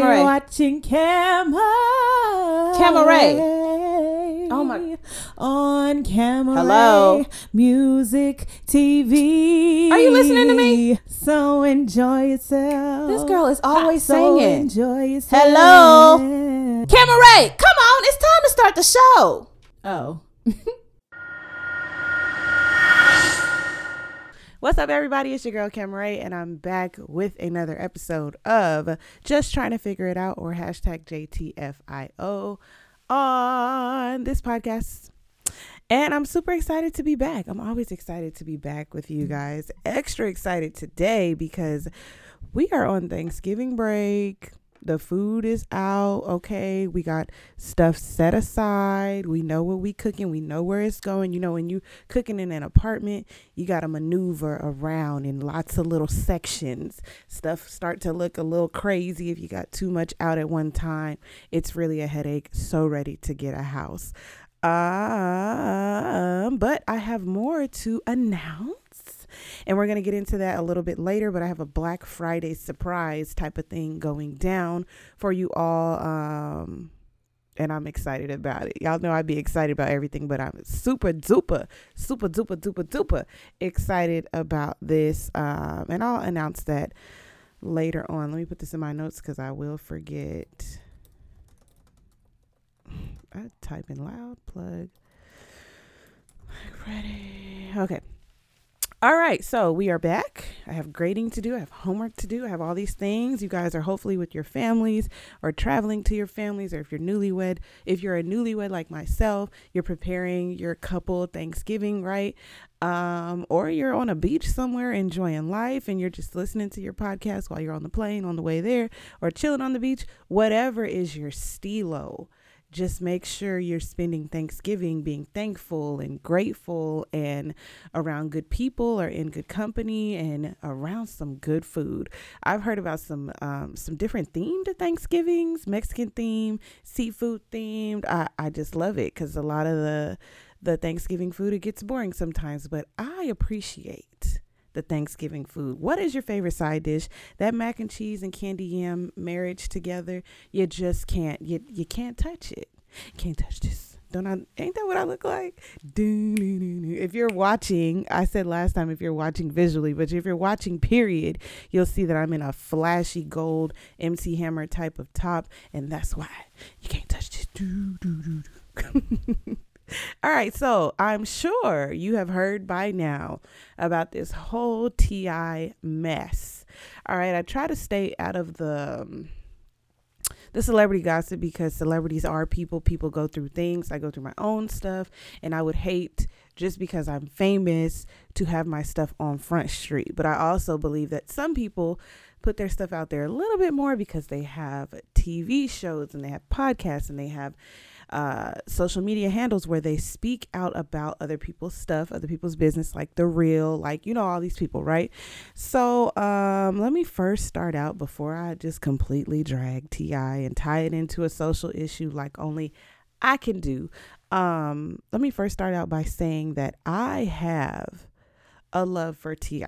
Camera. watching camera. Camera. Oh my- On camera. Hello? Music TV. Are you listening to me? So enjoy yourself. This girl is always so singing. Enjoy yourself. Hello? Camerae, come on, it's time to start the show. Oh. What's up, everybody? It's your girl Camerae, and I'm back with another episode of Just Trying to Figure It Out or hashtag JTFIO on this podcast. And I'm super excited to be back. I'm always excited to be back with you guys. Extra excited today because we are on Thanksgiving break. The food is out. Okay. We got stuff set aside. We know what we cooking. We know where it's going. You know, when you cooking in an apartment, you got to maneuver around in lots of little sections. Stuff start to look a little crazy if you got too much out at one time. It's really a headache. So ready to get a house. Um, but I have more to announce. And we're going to get into that a little bit later, but I have a Black Friday surprise type of thing going down for you all. Um, and I'm excited about it. Y'all know I'd be excited about everything, but I'm super duper, super duper duper duper excited about this. Um, and I'll announce that later on. Let me put this in my notes because I will forget. I type in loud plug. Ready. Okay. All right, so we are back. I have grading to do. I have homework to do. I have all these things. You guys are hopefully with your families or traveling to your families, or if you're newlywed, if you're a newlywed like myself, you're preparing your couple Thanksgiving, right? Um, or you're on a beach somewhere enjoying life and you're just listening to your podcast while you're on the plane on the way there or chilling on the beach, whatever is your stilo just make sure you're spending Thanksgiving being thankful and grateful and around good people or in good company and around some good food. I've heard about some um, some different themed Thanksgivings, Mexican themed, seafood themed. I, I just love it because a lot of the the Thanksgiving food it gets boring sometimes, but I appreciate the Thanksgiving food. What is your favorite side dish? That mac and cheese and candy yam marriage together, you just can't you you can't touch it. Can't touch this. Don't I ain't that what I look like? If you're watching, I said last time if you're watching visually, but if you're watching period, you'll see that I'm in a flashy gold MC Hammer type of top, and that's why you can't touch this. All right, so I'm sure you have heard by now about this whole TI mess. All right, I try to stay out of the um, the celebrity gossip because celebrities are people. People go through things. I go through my own stuff, and I would hate just because I'm famous to have my stuff on Front Street. But I also believe that some people put their stuff out there a little bit more because they have TV shows and they have podcasts and they have uh, social media handles where they speak out about other people's stuff, other people's business, like the real, like you know, all these people, right? So um, let me first start out before I just completely drag Ti and tie it into a social issue like only I can do. Um, let me first start out by saying that I have a love for Ti.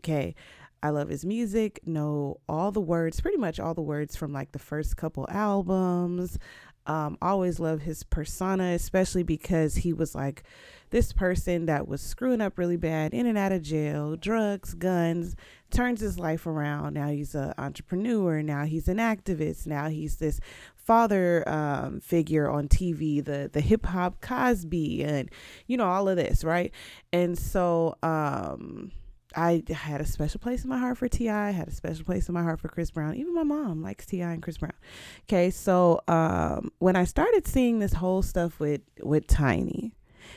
Okay. I love his music, know all the words, pretty much all the words from like the first couple albums. Um, always loved his persona, especially because he was like this person that was screwing up really bad, in and out of jail, drugs, guns, turns his life around. Now he's an entrepreneur. Now he's an activist. Now he's this father um, figure on TV, the the hip hop Cosby, and you know all of this, right? And so um, I had a special place in my heart for T.I., I had a special place in my heart for Chris Brown. Even my mom likes T.I. and Chris Brown. Okay, so um, when I started seeing this whole stuff with with Tiny,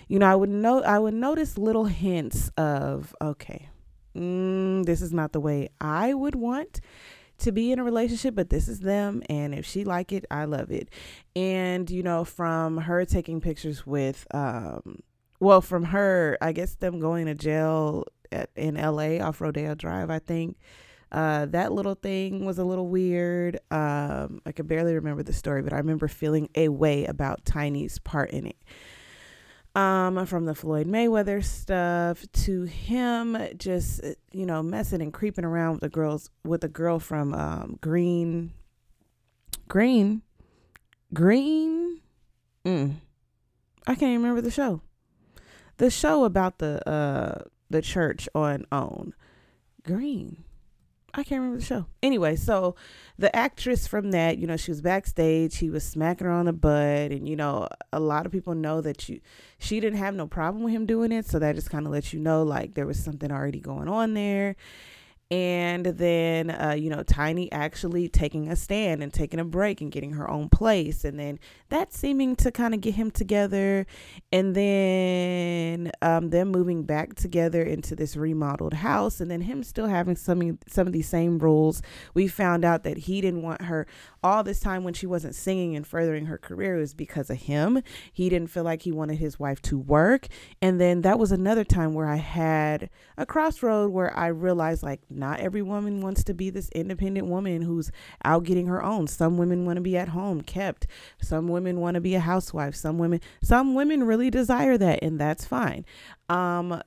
you know, I would know I would notice little hints of okay, mm, this is not the way I would want to be in a relationship, but this is them, and if she like it, I love it. And you know, from her taking pictures with, um, well, from her, I guess them going to jail at, in LA off Rodeo Drive, I think. Uh, that little thing was a little weird. Um, I can barely remember the story, but I remember feeling a way about Tiny's part in it. Um, from the Floyd Mayweather stuff to him just you know messing and creeping around with the girls with the girl from um, Green Green, Green, mm, I can't remember the show. The show about the uh the church on OWN. Green. I can't remember the show. Anyway, so the actress from that, you know, she was backstage. He was smacking her on the butt, and you know, a lot of people know that you, she didn't have no problem with him doing it. So that just kind of lets you know, like there was something already going on there and then uh, you know tiny actually taking a stand and taking a break and getting her own place. And then that seeming to kind of get him together. And then um, them moving back together into this remodeled house. And then him still having some some of these same rules. We found out that he didn't want her all this time when she wasn't singing and furthering her career was because of him. He didn't feel like he wanted his wife to work. And then that was another time where i had a crossroad where i realized like not every woman wants to be this independent woman who's out getting her own. Some women want to be at home, kept. Some women want to be a housewife. Some women, some women really desire that, and that's fine. Um,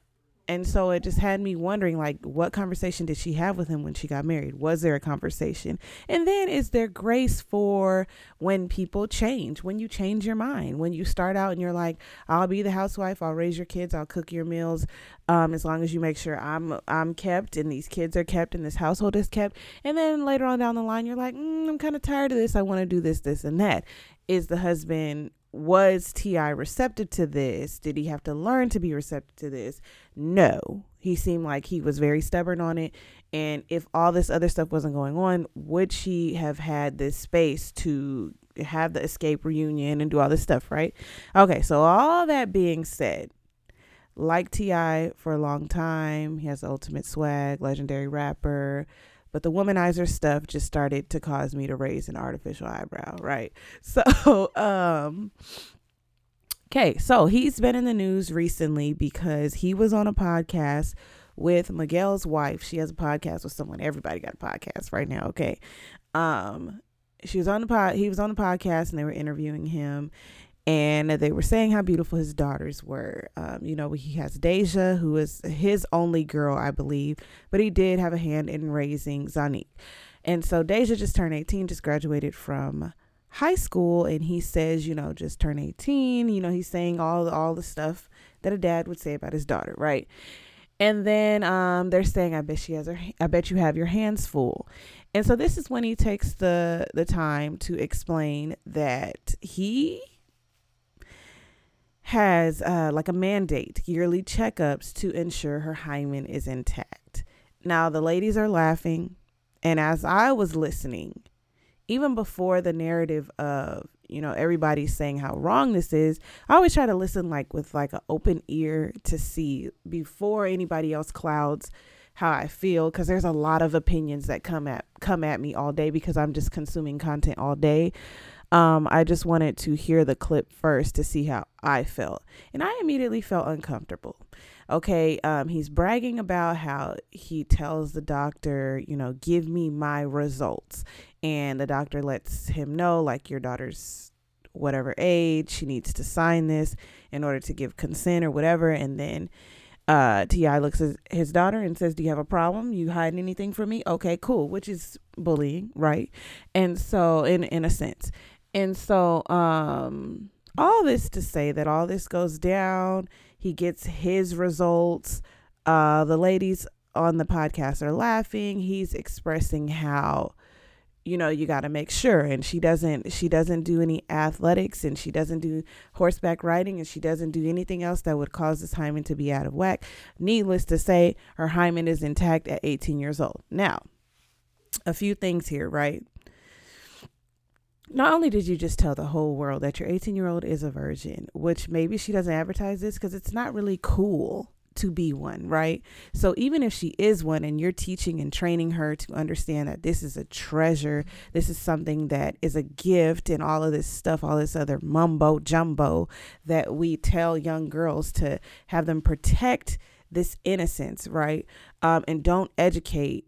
and so it just had me wondering like what conversation did she have with him when she got married? Was there a conversation? And then is there grace for when people change when you change your mind when you start out and you're like i'll be the housewife i'll raise your kids i'll cook your meals um, as long as you make sure i'm i'm kept and these kids are kept and this household is kept. And then later on down the line you're like mm, i'm kind of tired of this i want to do this this and that. Is the husband was T.I. receptive to this? Did he have to learn to be receptive to this? No. He seemed like he was very stubborn on it. And if all this other stuff wasn't going on, would she have had this space to have the Xscape reunion and do all this stuff, right? Okay, so all that being said, like T.I. for a long time, he has the ultimate swag, legendary rapper but the womanizer stuff just started to cause me to raise an artificial eyebrow, right? So, um, okay, so he's been in the news recently because he was on a podcast with Miguel's wife. She has a podcast with someone. Everybody got a podcast right now, okay? Um, she was on the pod. He was on the podcast, and they were interviewing him, and they were saying how beautiful his daughters were. Um, you know, he has Deja, who is his only girl, I believe, but he did have a hand in raising Zonnique. And so Deja just turned 18, just graduated from high school, and he says, you know, just turn 18. You know, he's saying all all the stuff that a dad would say about his daughter, right? And then um, they're saying, "I bet she has her. I bet you have your hands full." And so this is when he takes the the time to explain that he has uh, like a mandate yearly checkups to ensure her hymen is intact. Now, the ladies are laughing. And as I was listening, even before the narrative of, you know, everybody saying how wrong this is, I always try to listen like with like an open ear to see before anybody else clouds how I feel because there's a lot of opinions that come at come at me all day because I'm just consuming content all day. Um, I just wanted to hear the clip first to see how I felt. And I immediately felt uncomfortable. Okay, um, he's bragging about how he tells the doctor, you know, give me my results. And the doctor lets him know, like, your daughter's whatever age, she needs to sign this in order to give consent or whatever. And then uh, T.I. looks at his daughter and says, Do you have a problem? You hiding anything from me? Okay, cool, which is bullying, right? And so, in, in a sense. And so, um, all this to say that all this goes down, he gets his results. Uh, the ladies on the podcast are laughing. He's expressing how, you know, you got to make sure. And she doesn't, she doesn't do any athletics and she doesn't do horseback riding and she doesn't do anything else that would cause this hymen to be out of whack. Needless to say, her hymen is intact at 18 years old. Now, a few things here, right? Not only did you just tell the whole world that your 18 year old is a virgin, which maybe she doesn't advertise this because it's not really cool to be one, right? So even if she is one and you're teaching and training her to understand that this is a treasure, this is something that is a gift and all of this stuff, all this other mumbo jumbo that we tell young girls to have them protect this innocence, right? Um, and don't educate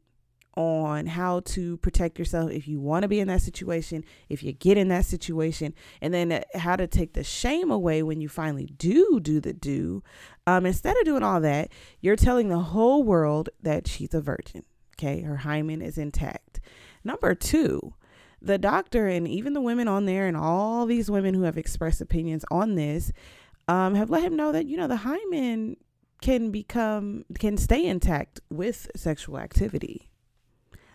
on how to protect yourself if you want to be in that situation, if you get in that situation, and then uh, how to take the shame away when you finally do do the do. Um, instead of doing all that, you're telling the whole world that she's a virgin. Okay, her hymen is intact. Number two, the doctor and even the women on there and all these women who have expressed opinions on this um, have let him know that you know the hymen can become can stay intact with sexual activity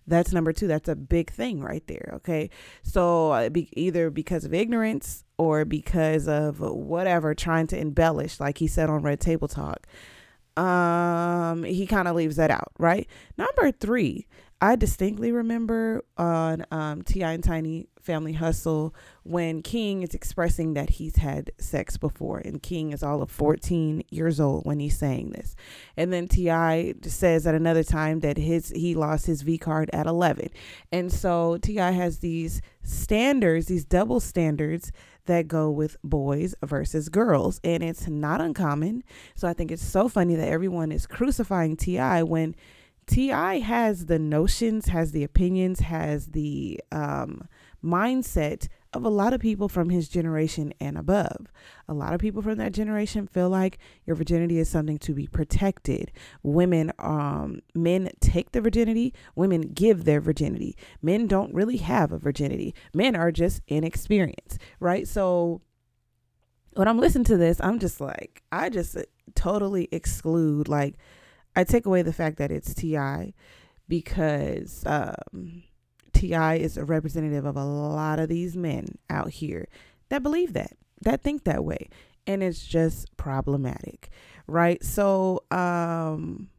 that's number two that's a big thing right there okay? So uh, be, either because of ignorance or because of whatever trying to embellish like he said on red table talk. Um he kind of leaves that out right? Number three i distinctly remember on um ti and tiny family hustle when king is expressing that he's had sex before and king is all of 14 years old when he's saying this and then ti says at another time that his he lost his v card at 11 and so ti has these standards these double standards that go with boys versus girls. And it's not uncommon. So I think it's so funny that everyone is crucifying T.I. when T.I. has the notions, has the opinions, has the um, mindset of a lot of people from his generation and above. A lot of people from that generation feel like your virginity is something to be protected. Women, um, men take the virginity, women give their virginity. Men don't really have a virginity. Men are just inexperienced, right? So when I'm listening to this, I'm just like, I just totally exclude, like, I take away the fact that it's TI because um T.I. is a representative of a lot of these men out here that believe that, that think that way. And it's just problematic, right? So, um,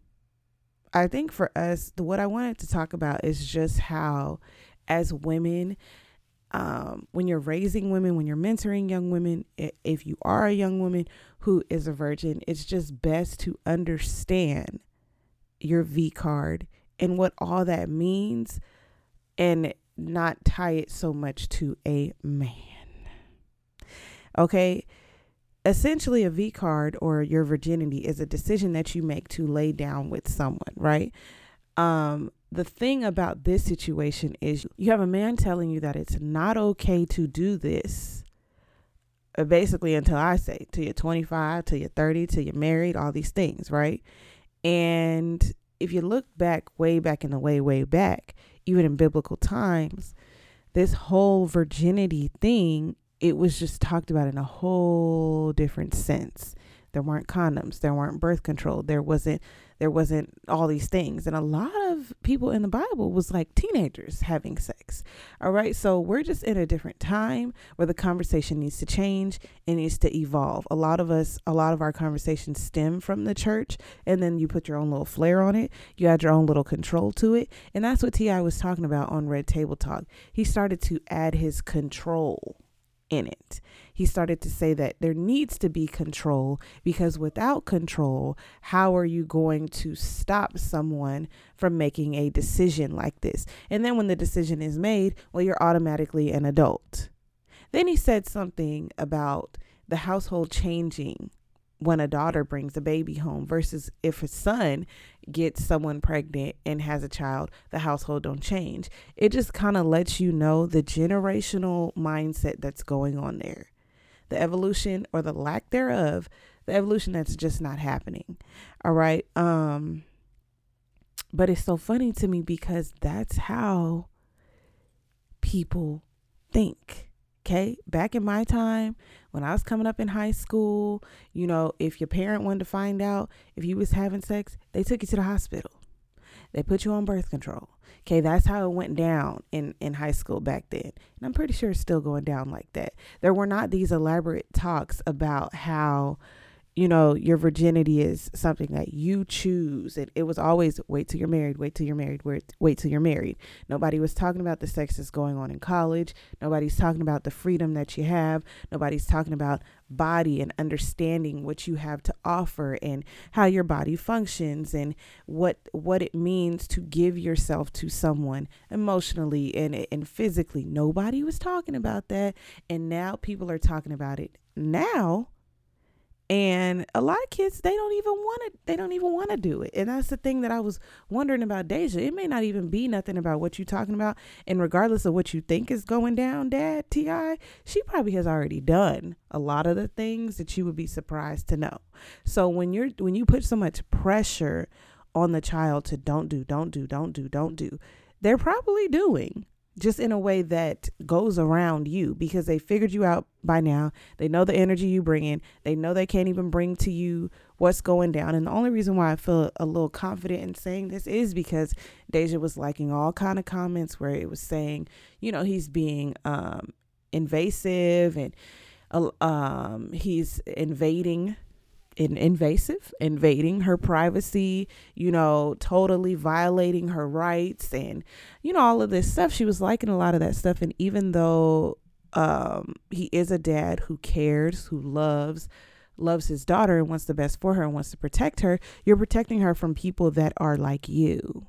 I think for us, what I wanted to talk about is just how, as women, um, when you're raising women, when you're mentoring young women, if you are a young woman who is a virgin, it's just best to understand your V card and what all that means and not tie it so much to a man. Okay. Essentially, a V card or your virginity is a decision that you make to lay down with someone, right? Um, the thing about this situation is you have a man telling you that it's not okay to do this uh, basically until I say till you're 25, till you're 30, till you're married, all these things, right? And if you look back way back in the way, way back, even in biblical times, this whole virginity thing, it was just talked about in a whole different sense. There weren't condoms, there weren't birth control, there wasn't there wasn't all these things. And a lot of people in the Bible was like teenagers having sex. All right. So we're just in a different time where the conversation needs to change and needs to evolve. A lot of us, a lot of our conversations stem from the church, and then you put your own little flair on it. You add your own little control to it. And that's what T.I. was talking about on Red Table Talk. He started to add his control in it. He started to say that there needs to be control because without control, how are you going to stop someone from making a decision like this? And then when the decision is made, well, you're automatically an adult. Then he said something about the household changing when a daughter brings a baby home versus if a son gets someone pregnant and has a child the household don't change. It just kind of lets you know the generational mindset that's going on there. The evolution or the lack thereof the evolution that's just not happening. All right um but it's so funny to me because that's how people think okay back in my time when I was coming up in high school, you know, if your parent wanted to find out if you was having sex, they took you to the hospital. They put you on birth control. Okay, that's how it went down in, in high school back then. And I'm pretty sure it's still going down like that. There were not these elaborate talks about how you know, your virginity is something that you choose. It, it was always wait till you're married, wait till you're married, wait, wait till you're married. Nobody was talking about the sex that's going on in college. Nobody's talking about the freedom that you have. Nobody's talking about body and understanding what you have to offer and how your body functions and what what it means to give yourself to someone emotionally and and physically. Nobody was talking about that and now people are talking about it now and a lot of kids they don't even want to they don't even want to do it. And that's the thing that i was wondering about deja. It may not even be nothing about what you're talking about. And regardless of what you think is going down dad ti she probably has already done a lot of the things that you would be surprised to know. So when you're when you put so much pressure on the child to don't do don't do don't do don't do they're probably doing just in a way that goes around you because they figured you out by now. They know the energy you bring in. They know they can't even bring to you what's going down. And the only reason why I feel a little confident in saying this is because Deja was liking all kind of comments where it was saying, you know, he's being um, invasive and uh, um, he's invading in invasive, invading her privacy, you know, totally violating her rights and you know all of this stuff. She was liking a lot of that stuff and even though um he is a dad who cares, who loves loves his daughter and wants the best for her and wants to protect her, you're protecting her from people that are like you.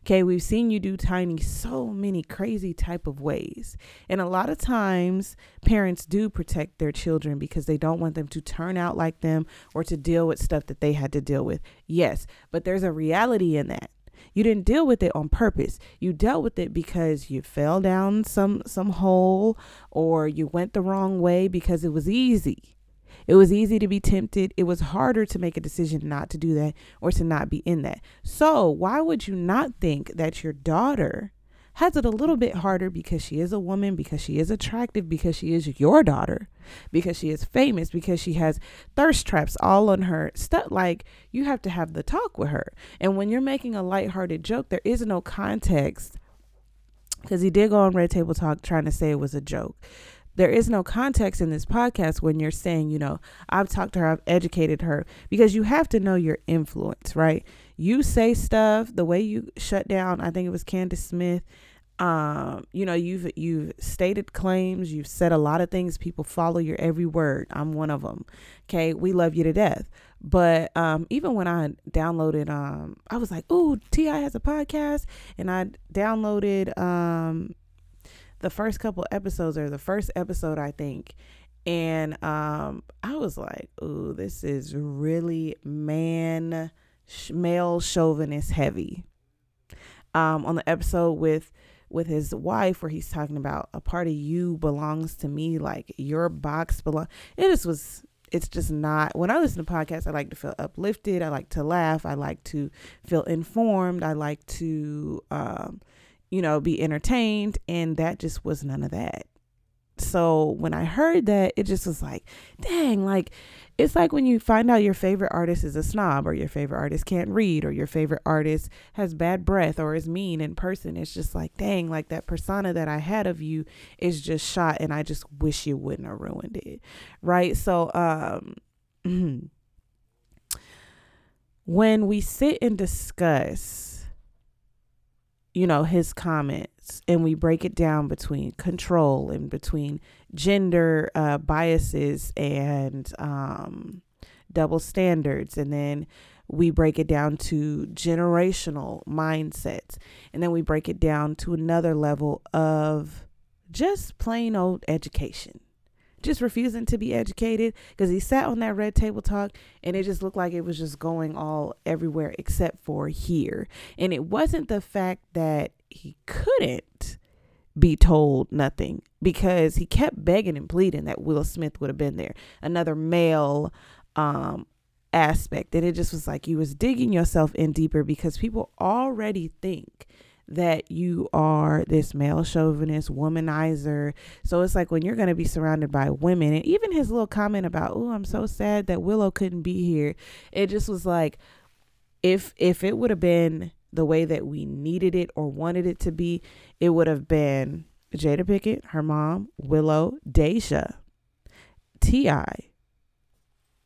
Okay, we've seen you do tiny so many crazy type of ways. And a lot of times parents do protect their children because they don't want them to turn out like them or to deal with stuff that they had to deal with. Yes, but there's a reality in that. You didn't deal with it on purpose. You dealt with it because you fell down some some hole or you went the wrong way because it was easy. It was easy to be tempted. It was harder to make a decision not to do that or to not be in that. So, why would you not think that your daughter has it a little bit harder because she is a woman, because she is attractive, because she is your daughter, because she is famous, because she has thirst traps all on her stuff. Like you have to have the talk with her. And when you're making a lighthearted joke, there is no context because he did go on Red Table Talk trying to say it was a joke there is no context in this podcast when you're saying, you know, I've talked to her, I've educated her, because you have to know your influence, right? You say stuff the way you shut down. I think it was Candace Smith. Um, you know, you've you've stated claims, you've said a lot of things. People follow your every word. I'm one of them. Okay, we love you to death. But um, even when I downloaded, um, I was like, "Ooh, Ti has a podcast," and I downloaded um the first couple episodes or the first episode I think and um I was like, "Ooh, this is really man sh- male chauvinist heavy." Um on the episode with with his wife where he's talking about a part of you belongs to me like your box belong it just was it's just not when i listen to podcasts i like to feel uplifted i like to laugh i like to feel informed i like to um you know, be entertained. And that just was none of that. So when I heard that, it just was like, dang, like it's like when you find out your favorite artist is a snob or your favorite artist can't read or your favorite artist has bad breath or is mean in person. It's just like, dang, like that persona that I had of you is just shot and I just wish you wouldn't have ruined it. Right. So, um, when we sit and discuss you know, his comments and we break it down between control and between gender uh, biases and um, double standards. And then we break it down to generational mindsets. And then we break it down to another level of just plain old education just refusing to be educated because he sat on that red table talk and it just looked like it was just going all everywhere except for here. And it wasn't the fact that he couldn't be told nothing because he kept begging and pleading that Will Smith would have been there. Another male um aspect and it just was like you was digging yourself in deeper because people already think that you are this male chauvinist womanizer. So it's like when you're going to be surrounded by women, and even his little comment about, "Oh, I'm so sad that Willow couldn't be here," it just was like, if if it would have been the way that we needed it or wanted it to be, it would have been Jada Pinkett, her mom, Willow, Deja, Ti,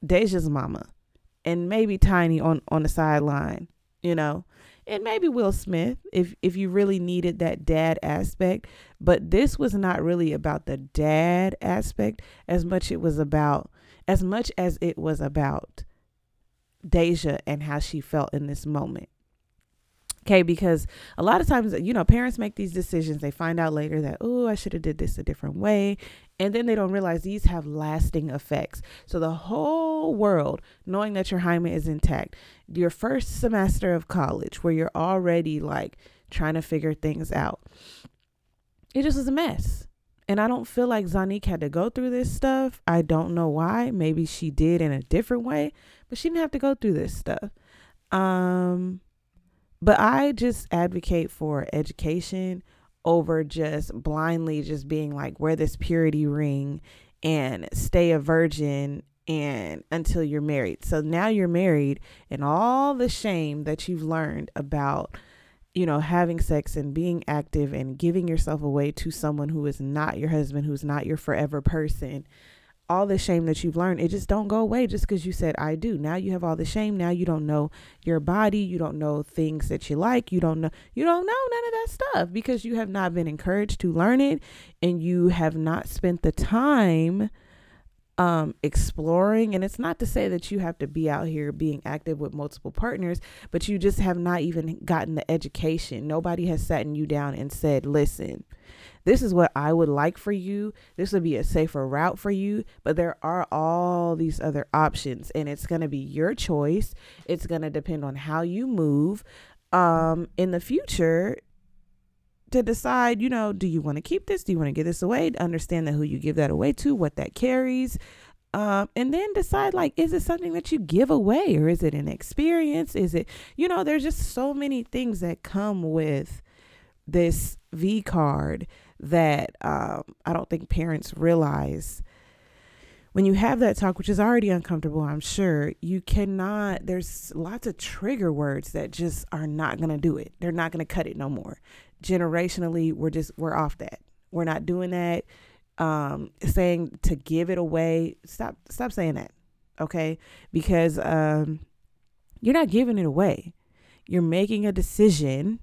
Deja's mama, and maybe Tiny on on the sideline. You know, and maybe Will Smith if if you really needed that dad aspect, but this was not really about the dad aspect as much it was about as much as it was about Deja and how she felt in this moment. Okay, because a lot of times, you know, parents make these decisions. They find out later that, oh, I should have did this a different way. And then they don't realize these have lasting effects. So the whole world, knowing that your hymen is intact, your first semester of college where you're already like trying to figure things out, it just was a mess. And I don't feel like Zonnique had to go through this stuff. I don't know why. Maybe she did in a different way, but she didn't have to go through this stuff. Um, but I just advocate for education over just blindly just being like wear this purity ring and stay a virgin and until you're married. So now you're married and all the shame that you've learned about you know having sex and being active and giving yourself away to someone who is not your husband, who's not your forever person. All the shame that you've learned, it just don't go away just because you said I do. Now you have all the shame. Now you don't know your body. You don't know things that you like. You don't know. You don't know none of that stuff because you have not been encouraged to learn it, and you have not spent the time um, exploring. And it's not to say that you have to be out here being active with multiple partners, but you just have not even gotten the education. Nobody has sat you down and said, listen, this is what I would like for you. This would be a safer route for you. But there are all these other options, and it's going to be your choice. It's going to depend on how you move. Um, in the future, to decide, you know, do you want to keep this? Do you want to give this away? Understand that who you give that away to, what that carries. Um, and then decide like, is it something that you give away or is it an experience? Is it, you know, there's just so many things that come with this V card that um, I don't think parents realize when you have that talk, which is already uncomfortable, I'm sure, you cannot, there's lots of trigger words that just are not going to do it. They're not going to cut it no more generationally we're just we're off that. We're not doing that. Um saying to give it away stop stop saying that okay? Because um you're not giving it away. You're making a decision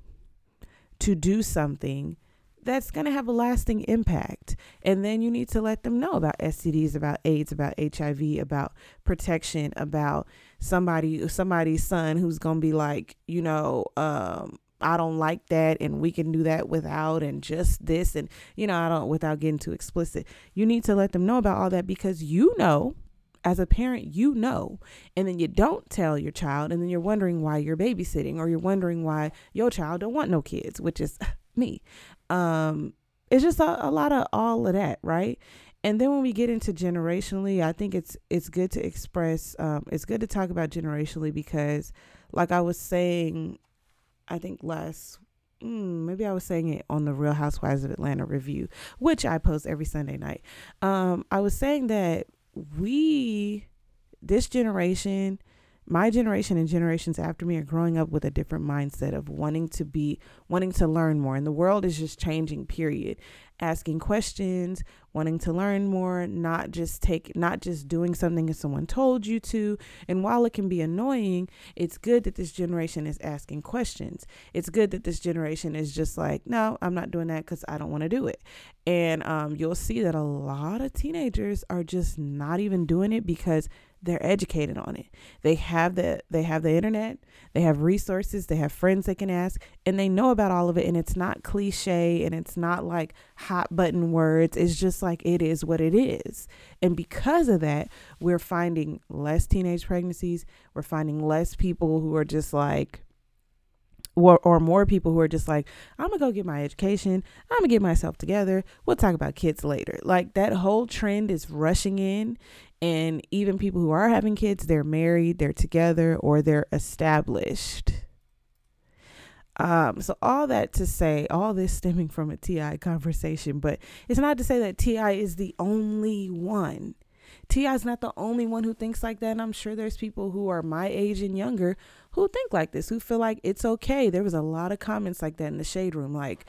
to do something that's going to have a lasting impact. And then you need to let them know about STDs about AIDS about HIV about protection about somebody somebody's son who's going to be like you know um I don't like that and we can do that without and just this and you know I don't without getting too explicit. You need to let them know about all that because you know as a parent you know and then you don't tell your child and then you're wondering why you're babysitting or you're wondering why your child don't want no kids, which is me. Um it's just a, a lot of all of that, right? And then when we get into generationally, I think it's it's good to express um it's good to talk about generationally because like I was saying I think last mm, maybe I was saying it on the Real Housewives of Atlanta review, which I post every Sunday night. Um, I was saying that we, this generation, my generation and generations after me are growing up with a different mindset of wanting to be wanting to learn more. And the world is just changing period. Asking questions wanting to learn more not just take not just doing something if someone told you to. And while it can be annoying it's good that this generation is asking questions. It's good that this generation is just like no i'm not doing that because i don't want to do it. And um, you'll see that a lot of teenagers are just not even doing it because they're educated on it. They have the they have the internet, they have resources, they have friends they can ask, and they know about all of it and it's not cliche and it's not like hot button words. It's just like it is what it is. And because of that, we're finding less teenage pregnancies, we're finding less people who are just like or, or more people who are just like, I'm gonna go get my education, I'm gonna get myself together, we'll talk about kids later. Like that whole trend is rushing in, and even people who are having kids, they're married, they're together, or they're established. Um, so all that to say, all this stemming from a TI conversation, but it's not to say that TI is the only one. TI is not the only one who thinks like that. And I'm sure there's people who are my age and younger who think like this, who feel like it's okay. There was a lot of comments like that in the shade room, like,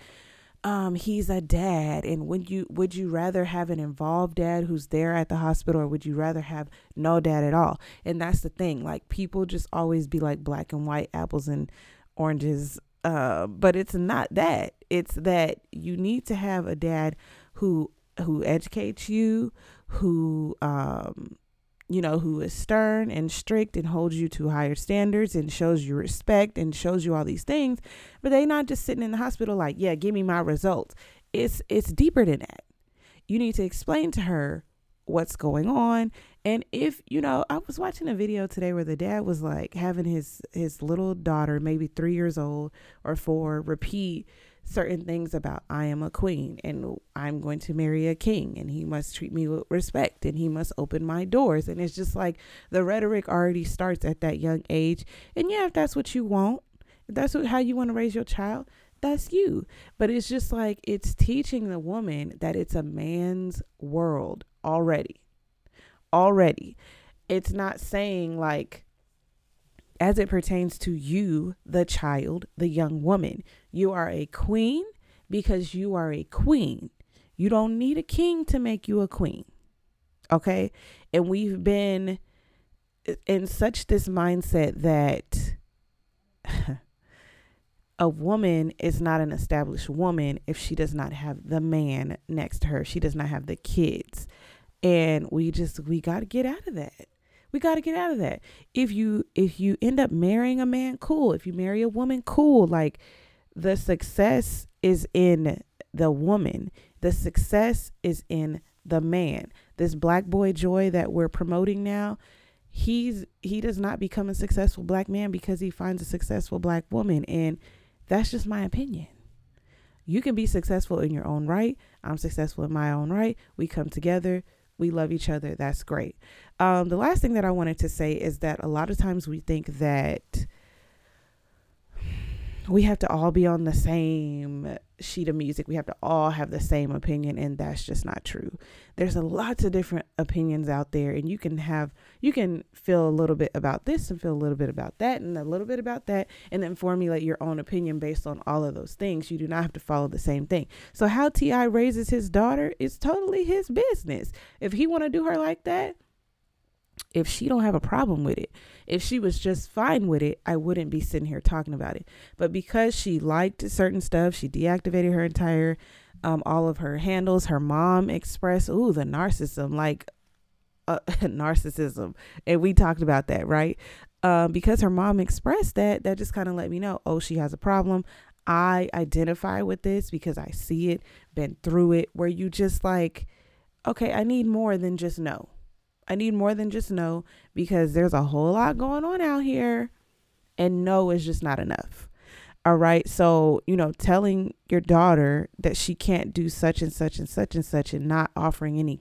um, he's a dad, and would you would you rather have an involved dad who's there at the hospital, or would you rather have no dad at all? And that's the thing. Like people just always be like black and white, apples and oranges. Uh, but it's not that. It's that you need to have a dad who who educates you, who um you know, who is stern and strict and holds you to higher standards and shows you respect and shows you all these things, but they not just sitting in the hospital like, yeah, give me my results. It's it's deeper than that. You need to explain to her what's going on and if you know i was watching a video today where the dad was like having his his little daughter maybe three years old or four repeat certain things about I am a queen and I'm going to marry a king and he must treat me with respect and he must open my doors. And it's just like the rhetoric already starts at that young age. And yeah, if that's what you want, if that's what, how you want to raise your child, that's you. But it's just like it's teaching the woman that it's a man's world already. Already. It's not saying like as it pertains to you, the child, the young woman, you are a queen because you are a queen. You don't need a king to make you a queen. Okay? And we've been in such this mindset that a woman is not an established woman if she does not have the man next to her. She does not have the kids. And we just we got to get out of that. We got to get out of that. If you if you end up marrying a man, cool. If you marry a woman, cool. Like the success is in the woman. The success is in the man. This black boy joy that we're promoting now, he's he does not become a successful black man because he finds a successful black woman and that's just my opinion. You can be successful in your own right. I'm successful in my own right. We come together, we love each other. That's great. Um, the last thing that I wanted to say is that a lot of times we think that we have to all be on the same sheet of music. We have to all have the same opinion, and that's just not true. There's a lots of different opinions out there, and you can have you can feel a little bit about this and feel a little bit about that and a little bit about that, and then formulate your own opinion based on all of those things. You do not have to follow the same thing. So how T.I. raises his daughter is totally his business. If he want to do her like that, if she don't have a problem with it if she was just fine with it i wouldn't be sitting here talking about it. But because she liked certain stuff she deactivated her entire um, all of her handles her mom expressed ooh the narcissism like uh, narcissism. And we talked about that right? Um, because her mom expressed that that just kind of let me know oh she has a problem. I identify with this because i see it been through it where you just like okay i need more than just no I need more than just no because there's a whole lot going on out here and no is just not enough. All right. So, you know, telling your daughter that she can't do such and such and such and such and not offering any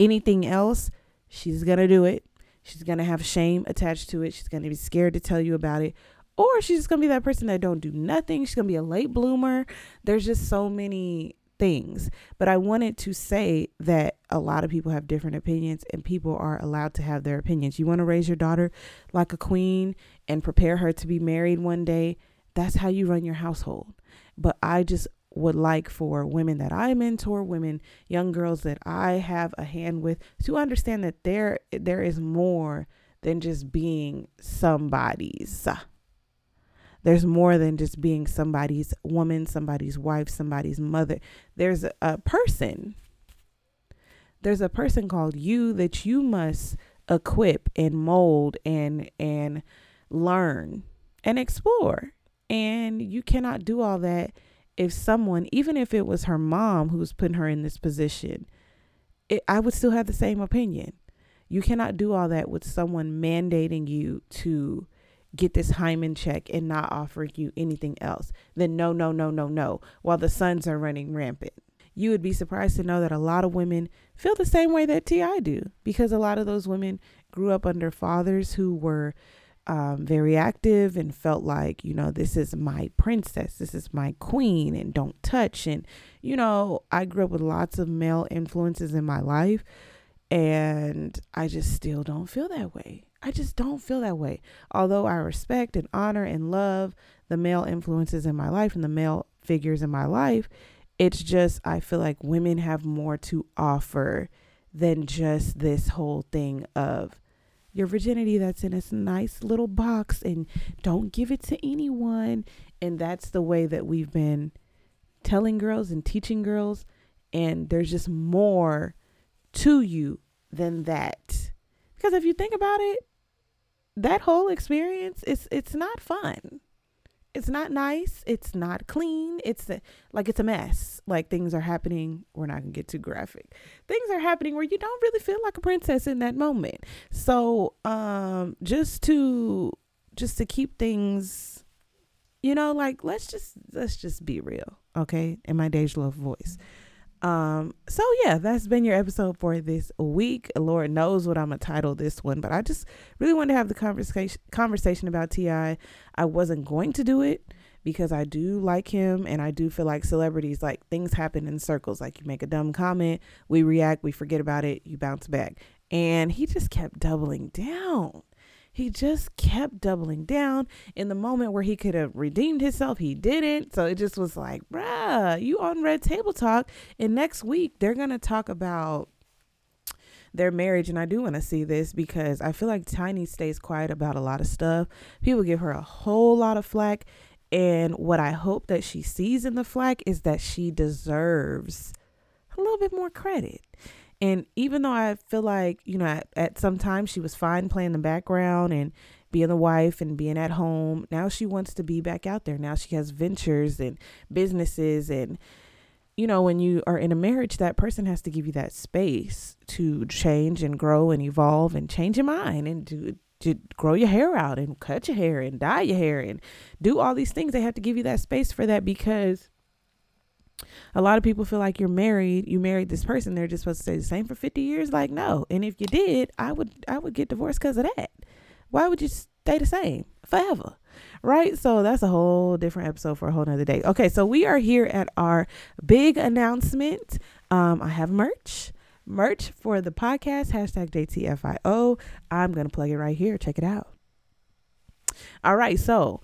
anything else, she's going to do it. She's going to have shame attached to it. She's going to be scared to tell you about it. Or she's just going to be that person that don't do nothing. She's going to be a late bloomer. There's just so many things. But I wanted to say that a lot of people have different opinions and people are allowed to have their opinions. You want to raise your daughter like a queen and prepare her to be married one day. That's how you run your household. But I just would like for women that I mentor, women, young girls that I have a hand with to understand that there there is more than just being somebody's. There's more than just being somebody's woman, somebody's wife, somebody's mother. There's a, person. There's a person called you that you must equip and mold and and learn and explore. And you cannot do all that if someone, even if it was her mom who's putting her in this position, it, I would still have the same opinion. You cannot do all that with someone mandating you to get this hymen check and not offering you anything else, then no, no, no, no, no, while the sons are running rampant. You would be surprised to know that a lot of women feel the same way that T.I. do because a lot of those women grew up under fathers who were um, very active and felt like, you know, this is my princess, this is my queen, and don't touch. And, you know, I grew up with lots of male influences in my life, and I just still don't feel that way. I just don't feel that way. Although I respect and honor and love the male influences in my life and the male figures in my life, it's just I feel like women have more to offer than just this whole thing of your virginity that's in this nice little box and don't give it to anyone. And that's the way that we've been telling girls and teaching girls. And there's just more to you than that. Because if you think about it, that whole experience is it's not fun. It's not nice. It's not clean. It's a, like it's a mess. Like things are happening. We're not gonna get too graphic. Things are happening where you don't really feel like a princess in that moment. So, um, just to just to keep things, you know, like let's just let's just be real, okay? In my Dej Loaf voice. Um, so yeah, that's been your episode for this week. Lord knows what I'm gonna title this one, but I just really wanted to have the conversation conversation about T.I. I wasn't going to do it because I do like him and I do feel like celebrities like things happen in circles. Like you make a dumb comment, we react, we forget about it, you bounce back. And he just kept doubling down. He just kept doubling down in the moment where he could have redeemed himself. He didn't. So it just was like, bruh, you on Red Table Talk. And next week, they're to talk about their marriage. And I do want to see this because I feel like Tiny stays quiet about a lot of stuff. People give her a whole lot of flack. And what I hope that she sees in the flack is that she deserves a little bit more credit. And even though I feel like, you know, at, at some time she was fine playing the background and being the wife and being at home, now she wants to be back out there. Now she has ventures and businesses. And, you know, when you are in a marriage, that person has to give you that space to change and grow and evolve and change your mind and to to grow your hair out and cut your hair and dye your hair and do all these things. They have to give you that space for that because a lot of people feel like you're married, you married this person, they're just supposed to stay the same for 50 years. Like, no. And if you did, I would I would get divorced because of that. Why would you stay the same forever? Right? So that's a whole different episode for a whole nother day. Okay, so we are here at our big announcement. Um, I have merch. Merch for the podcast, hashtag JTFIO. I'm gonna plug it right here. Check it out. All right, so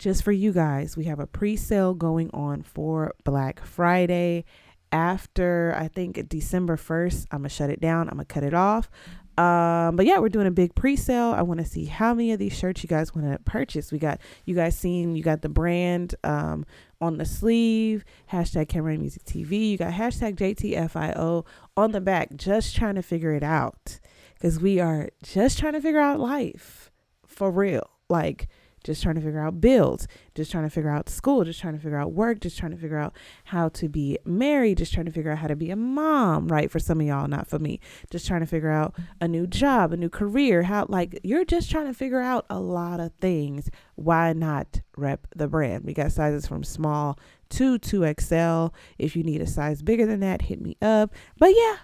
just for you guys, we have a pre sale going on for Black Friday. After I think December 1st, I'm to shut it down. I'm to cut it off. Um, but yeah, we're doing a big pre-sale. I want to see how many of these shirts you guys want to purchase. We got you guys seen you got the brand um on the sleeve, hashtag Camerae Music TV. You got hashtag JTFIO on the back, just trying to figure it out. Cause we are just trying to figure out life for real. Like just trying to figure out bills, just trying to figure out school, just trying to figure out work, just trying to figure out how to be married, just trying to figure out how to be a mom, right? For some of y'all, not for me. Just trying to figure out a new job, a new career, how like you're just trying to figure out a lot of things. Why not rep the brand? We got sizes from small to 2XL. If you need a size bigger than that, hit me up. But yeah,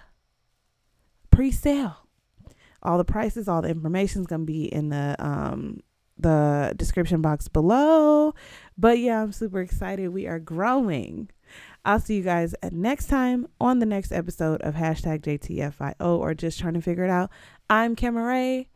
pre-sale. All the prices, all the information is gonna be in the um the description box below. But yeah, I'm super excited. We are growing. I'll see you guys next time on the next episode of hashtag JTFIO or just trying to figure it out. I'm Camerae.